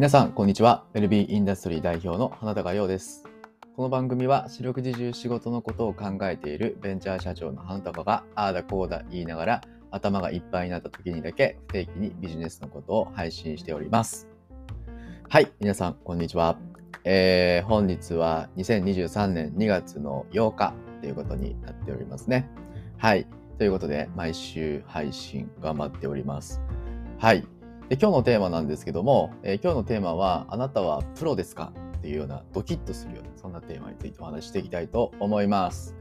皆さん、こんにちは。ウェルビーインダストリー代表の花高陽です。この番組は四六時中仕事のことを考えているベンチャー社長の花高がああだこうだ言いながら頭がいっぱいになった時にだけ不定期にビジネスのことを配信しております。はい、皆さん、こんにちは。えー、本日は2023年2月の8日ということになっておりますね。はい。ということで、毎週配信頑張っております。はい。で今日のテーマなんですけども、えー今日のテーマは、あなたはプロですかっていうようなドキッとするような、そんなテーマについてお話ししていきたいと思います。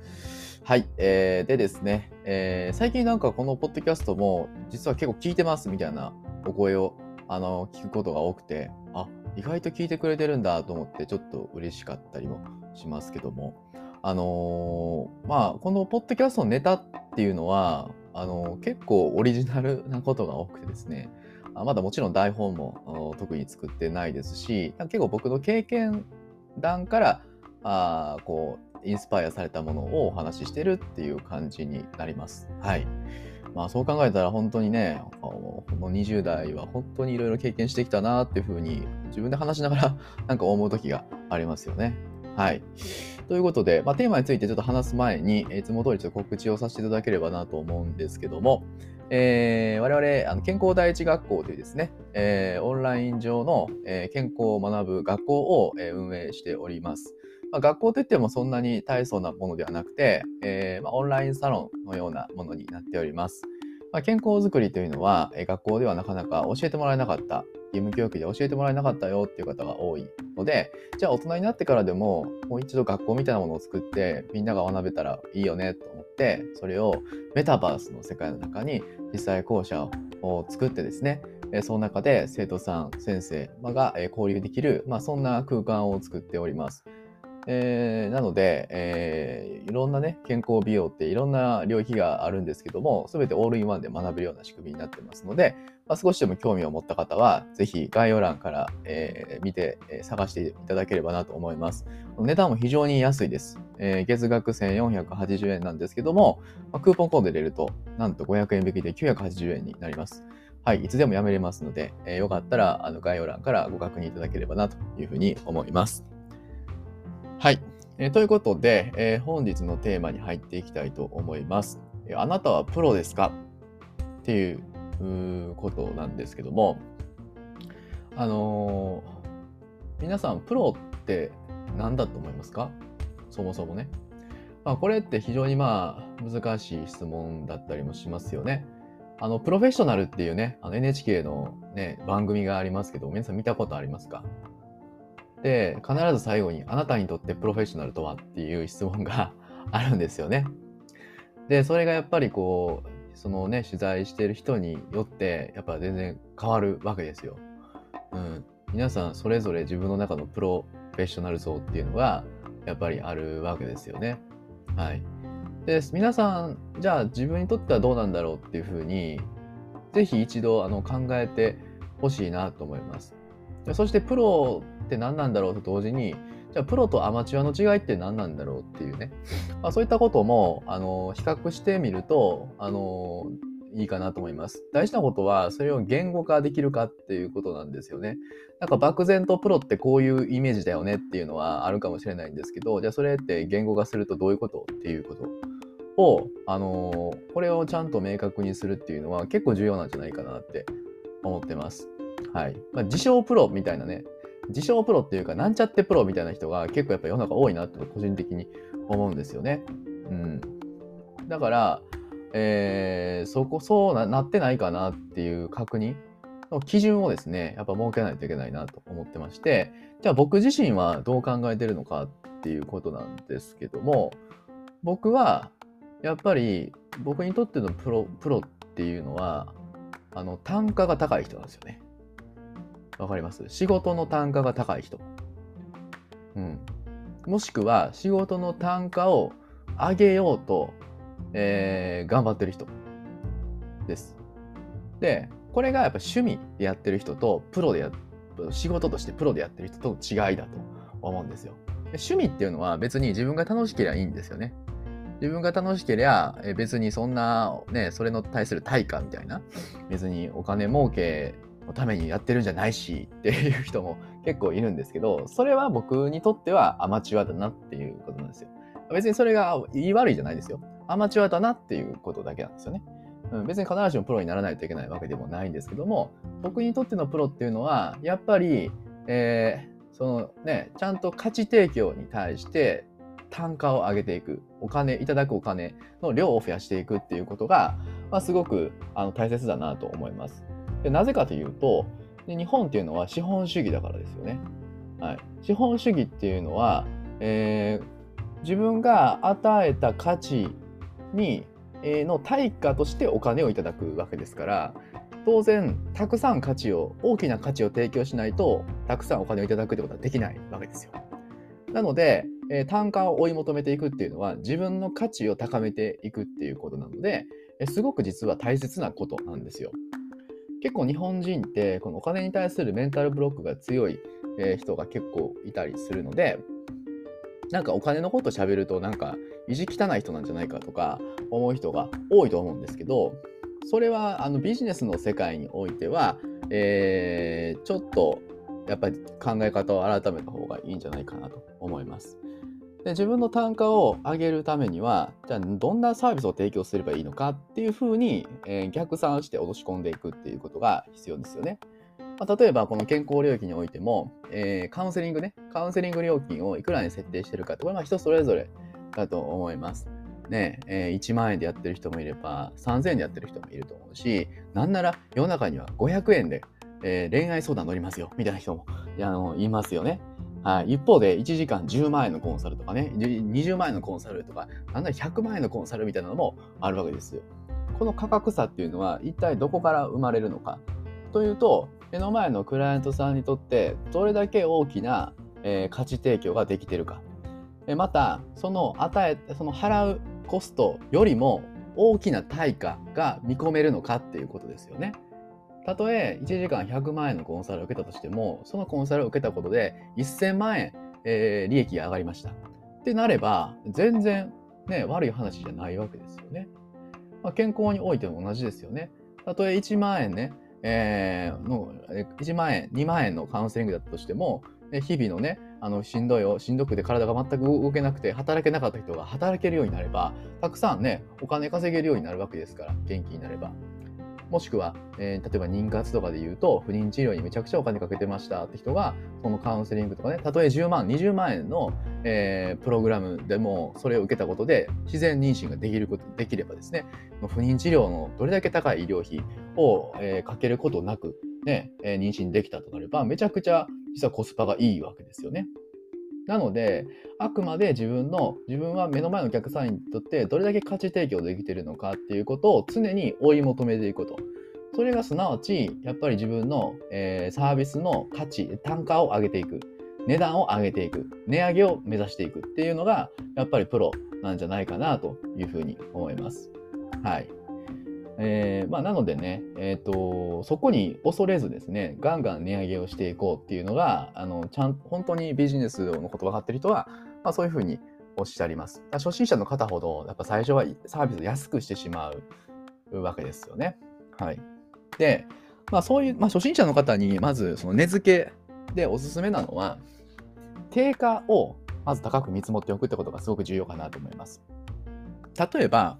はい。えーでですね、えー最近なんかこのポッドキャストも、実は結構聞いてますみたいなお声を、あの、聞くことが多くて、あ、意外と聞いてくれてるんだと思って、ちょっと嬉しかったりもしますけども、あのーまあ、このポッドキャストのネタっていうのは、あのー結構オリジナルなことが多くてですね、まだもちろん台本も特に作ってないですし、結構僕の経験談からあこうインスパイアされたものをお話ししてるっていう感じになります。はい。まあそう考えたら本当にね、この20代は本当にいろいろ経験してきたなっていうふうに自分で話しながら なんか思う時がありますよね。はい。ということで、まあ、テーマについてちょっと話す前に、いつも通りちょっと告知をさせていただければなと思うんですけども、えー我々あの健康第一学校というですね、えーオンライン上の、えー健康を学ぶ学校を、えー運営しております。まあ、学校といってもそんなに大層なものではなくて、えーまあ、オンラインサロンのようなものになっております。まあ、健康づくりというのは、えー学校ではなかなか教えてもらえなかった、義務教育で教えてもらえなかったよっていう方が多いので、じゃあ大人になってからでも、もう一度学校みたいなものを作って、みんなが学べたらいいよねと思って、それをメタバースの世界の中に実際校舎を作ってですね、その中で生徒さん、先生が交流できる、まあ、そんな空間を作っております。えーなので、えーいろんなね、健康美容っていろんな領域があるんですけども、すべてオールインワンで学べるような仕組みになってますので、まあ、少しでも興味を持った方は、ぜひ概要欄から、えー見て、え探していただければなと思います。値段も非常に安いです。え月額1480円なんですけども、まあクーポンコード入れると、なんと500円引きで980円になります。はい、いつでもやめれますので、えーよかったらあの概要欄からご確認いただければなというふうに思います。はい、えーということで、えー本日のテーマに入っていきたいと思います。えーあなたはプロですか？っていうことなんですけども、あの皆さん、プロって何だと思いますか？そもそもね。まあ、これって非常にまあ難しい質問だったりもしますよね。あの、プロフェッショナルっていうね、あの NHK のね、番組がありますけど、皆さん見たことありますか？で、必ず最後に、あなたにとってプロフェッショナルとはっていう質問が あるんですよね。で、それがやっぱりこう、そのね、取材してる人によって、やっぱ全然変わるわけですよ。うん。皆さんそれぞれ自分の中のプロフェッショナル像っていうのが、やっぱりあるわけですよね。はい。で、皆さん、じゃあ自分にとってはどうなんだろうっていうふうに、ぜひ一度あの考えてほしいなと思います。でそしてプロって何なんだろうと同時に、じゃあプロとアマチュアの違いって何なんだろうっていうね、まあ、そういったこともあの比較してみるとあのいいかなと思います。大事なことはそれを言語化できるかっていうことなんですよね。なんか漠然とプロってこういうイメージだよねっていうのはあるかもしれないんですけど、じゃあそれって言語化するとどういうことっていうことを、あのこれをちゃんと明確にするっていうのは結構重要なんじゃないかなって思ってます。はい。まあ、自称プロみたいなね、自称プロっていうか、なんちゃってプロみたいな人が結構やっぱ世の中多いなって個人的に思うんですよね。うん。だから、えーそこそうななってないかなっていう確認の基準をですね、やっぱ設けないといけないなと思ってまして、じゃあ僕自身はどう考えてるのかっていうことなんですけども、僕はやっぱり僕にとってのプロプロっていうのは、あの単価が高い人なんですよね。わかります？仕事の単価が高い人。うん。もしくは仕事の単価を上げようと、えー頑張ってる人です。で、これがやっぱ趣味でやってる人とプロでや仕事としてプロでやってる人との違いだと思うんですよ。趣味っていうのは別に自分が楽しければいいんですよね。自分が楽しければ別にそんなねそれの対する対価みたいな別にお金儲けのためにやってるんじゃないしっていう人も結構いるんですけど、それは僕にとってはアマチュアだなっていうことなんですよ。別にそれが言い悪いじゃないですよ。アマチュアだなっていうことだけなんですよね。うん、別に必ずしもプロにならないといけないわけでもないんですけども、僕にとってのプロっていうのは、やっぱり、えー、そのね、ちゃんと価値提供に対して単価を上げていく、お金、いただくお金の量を増やしていくっていうことが、まあ、すごくあの大切だなと思います。でなぜかというとで、日本っていうのは資本主義だからですよね。はい、資本主義っていうのは、えー、自分が与えた価値に、えー、の対価としてお金をいただくわけですから、当然たくさん価値を大きな価値を提供しないとたくさんお金をいただくってことはできないわけですよ。なので、えー、単価を追い求めていくっていうのは自分の価値を高めていくっていうことなので、えー、すごく実は大切なことなんですよ。結構日本人ってこのお金に対するメンタルブロックが強い、え、人が結構いたりするのでなんかお金のこと喋るとなんか意地汚い人なんじゃないかとか思う人が多いと思うんですけどそれはあのビジネスの世界においては、えー、ちょっとやっぱり考え方を改めた方がいいんじゃないかなと思います。で自分の単価を上げるためにはじゃあどんなサービスを提供すればいいのかっていうふうに、えー、逆算して落とし込んでいくっていうことが必要ですよね。まあ、例えばこの健康領域においても、えー、カウンセリングねカウンセリング料金をいくらに設定してるかってこれは人それぞれだと思います。ねえー、1万円でやってる人もいれば3000円でやってる人もいると思うしなんなら世の中には500円で、えー、恋愛相談乗りますよみたいな人もあのいますよね。はい、一方で1時間10万円のコンサルとかね20万円のコンサルとかなんなら100万円のコンサルみたいなのもあるわけですよ。この価格差っていうのは一体どこから生まれるのかというと目の前のクライアントさんにとってどれだけ大きな、えー、価値提供ができてるかえまたその与えその払うコストよりも大きな対価が見込めるのかっていうことですよね。たとえ1時間100万円のコンサルを受けたとしても、そのコンサルを受けたことで1000万円、えー、利益が上がりました。ってなれば、全然ね、悪い話じゃないわけですよね。まあ、健康においても同じですよね。たとえ1万円ね、えー、の1万円、2万円のカウンセリングだったとしても、日々のね、あのしんどいよ、しんどくて体が全く動けなくて働けなかった人が働けるようになれば、たくさんね、お金稼げるようになるわけですから、元気になれば。もしくは、えー、例えば妊活とかで言うと、不妊治療にめちゃくちゃお金かけてましたって人が、そのカウンセリングとかね、たとえ10万、20万円の、えー、プログラムでも、それを受けたことで、自然妊娠ができること、できればですね、不妊治療のどれだけ高い医療費を、えー、かけることなく、ね、え妊娠できたとなれば、めちゃくちゃ実はコスパがいいわけですよね。なので、あくまで自分の、自分は目の前のお客さんにとってどれだけ価値提供できてるのかっていうことを常に追い求めていくこと。それがすなわち、やっぱり自分の、えー、サービスの価値、単価を上げていく。値段を上げていく。値上げを目指していくっていうのが、やっぱりプロなんじゃないかなというふうに思います。はい。えー、まあ、なのでね、えっ、ー、と、そこに恐れずですね、ガンガン値上げをしていこうっていうのが、あの、ちゃん、本当にビジネスのこと分かってる人は、まあ、そういうふうにおっしゃります。初心者の方ほど、やっぱ最初はサービスを安くしてしまうわけですよね。はい。で、まあ、そういう、まあ、初心者の方に、まず、その値付けでおすすめなのは、定価をまず高く見積もっておくってことがすごく重要かなと思います。例えば、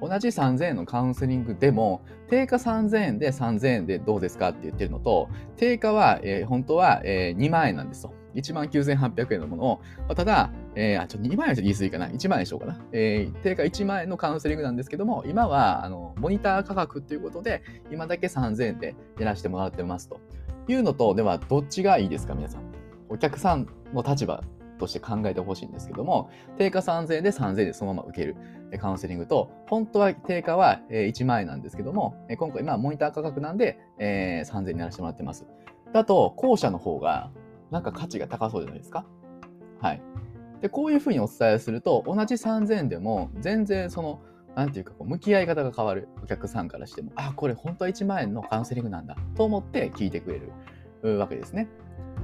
同じ3000円のカウンセリングでも、定価3000円で3000円でどうですかって言ってるのと、定価は、えー、本当は、えー、2万円なんですと。1万9800円のものを、まあ、ただ、えー、あ、ちょっと2万円と言い過ぎかな。1万円にしようかな。えー、定価1万円のカウンセリングなんですけども、今は、あの、モニター価格ということで、今だけ3000円でやらせてもらってますというのと、では、どっちがいいですか、皆さん。お客さんの立場として考えてほしいんですけども、定価3000円で3000円でそのまま受けるカウンセリングと、本当は定価は1万円なんですけども、今回、まあ、モニター価格なんで、えー、3000円にならせてもらってます。だと、後者の方が、なんか価値が高そうじゃないですか？はい。で、こういうふうにお伝えすると、同じ3000円でも、全然その、なんていうか、向き合い方が変わる。お客さんからしても、あ、これ本当は1万円のカウンセリングなんだ、と思って聞いてくれるわけですね。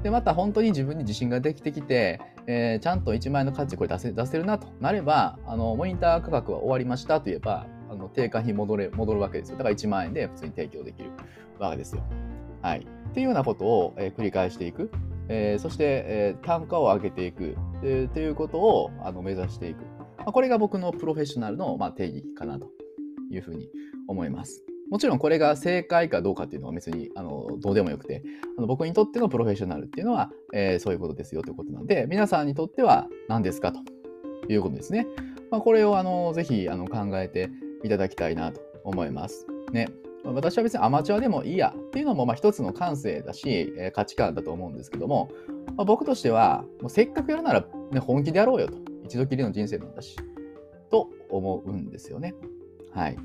で、また本当に自分に自信ができてきて、えー、ちゃんと1万円の価値これ出せ出せるなとなれば、あの、モニター価格は終わりましたと言えば、あの定価に戻れ、戻るわけですよ。だから1万円で普通に提供できるわけですよ。はい。っていうようなことを、えー、繰り返していく。えー、そして、えー、単価を上げていく、えー、ということをあの目指していく。まあ、これが僕のプロフェッショナルの、まあ、定義かなというふうに思います。もちろんこれが正解かどうかっていうのは別にあのどうでもよくてあの僕にとってのプロフェッショナルっていうのは、えー、そういうことですよということなんで皆さんにとっては何ですかということですね。まあ、これをあのぜひあの考えていただきたいなと思います。ね。私は別にアマチュアでもいいやっていうのもまあ一つの感性だし、えー、価値観だと思うんですけども、まあ、僕としてはもうせっかくやるなら、ね、本気でやろうよと一度きりの人生なんだしと思うんですよね。はい。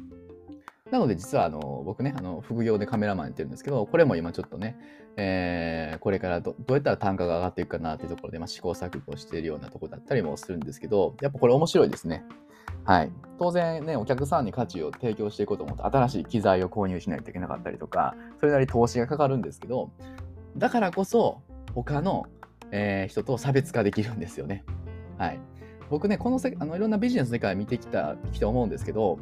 なので実はあの僕ね、あの副業でカメラマンやってるんですけど、これも今ちょっとね、えー、これからどうやったら単価が上がっていくかなっていうところで、まあ、試行錯誤しているようなところだったりもするんですけど、やっぱこれ面白いですね。はい。当然ね、お客さんに価値を提供していこうと思うと、新しい機材を購入しないといけなかったりとか、それなり投資がかかるんですけど、だからこそ、他の、えー、人と差別化できるんですよね。はい。僕ね、このせあのいろんなビジネスの世界見てきた、きて思うんですけど、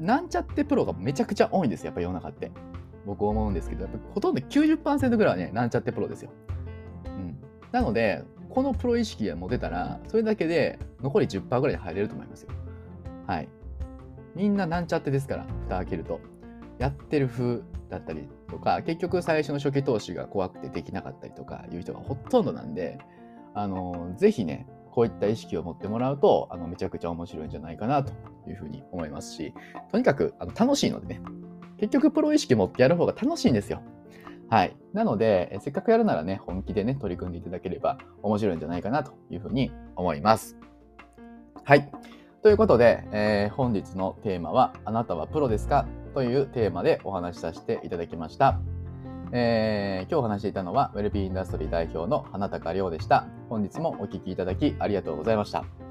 なんちゃってプロがめちゃくちゃ多いんです、やっぱ世の中って。僕思うんですけど、やっぱほとんど90%ぐらいはね、なんちゃってプロですよ。うん。なので、このプロ意識が持てたら、それだけで残り10%ぐらいで入れると思いますよ。はい。みんななんちゃってですから、蓋開けると。やってる風だったりとか、結局最初の初期投資が怖くてできなかったりとかいう人がほとんどなんで、あの、ぜひね、こういった意識を持ってもらうと、あの、めちゃくちゃ面白いんじゃないかなというふうに思いますし、とにかくあの楽しいのでね、結局プロ意識持ってやる方が楽しいんですよ。はい。なので、せっかくやるならね、本気でね、取り組んでいただければ面白いんじゃないかなというふうに思います。はい。ということで、えー、本日のテーマは、あなたはプロですかというテーマでお話しさせていただきました。えー、今日お話していたのは、ウェルビーインダストリー代表の花高亮でした。本日もお聴きいただきありがとうございました。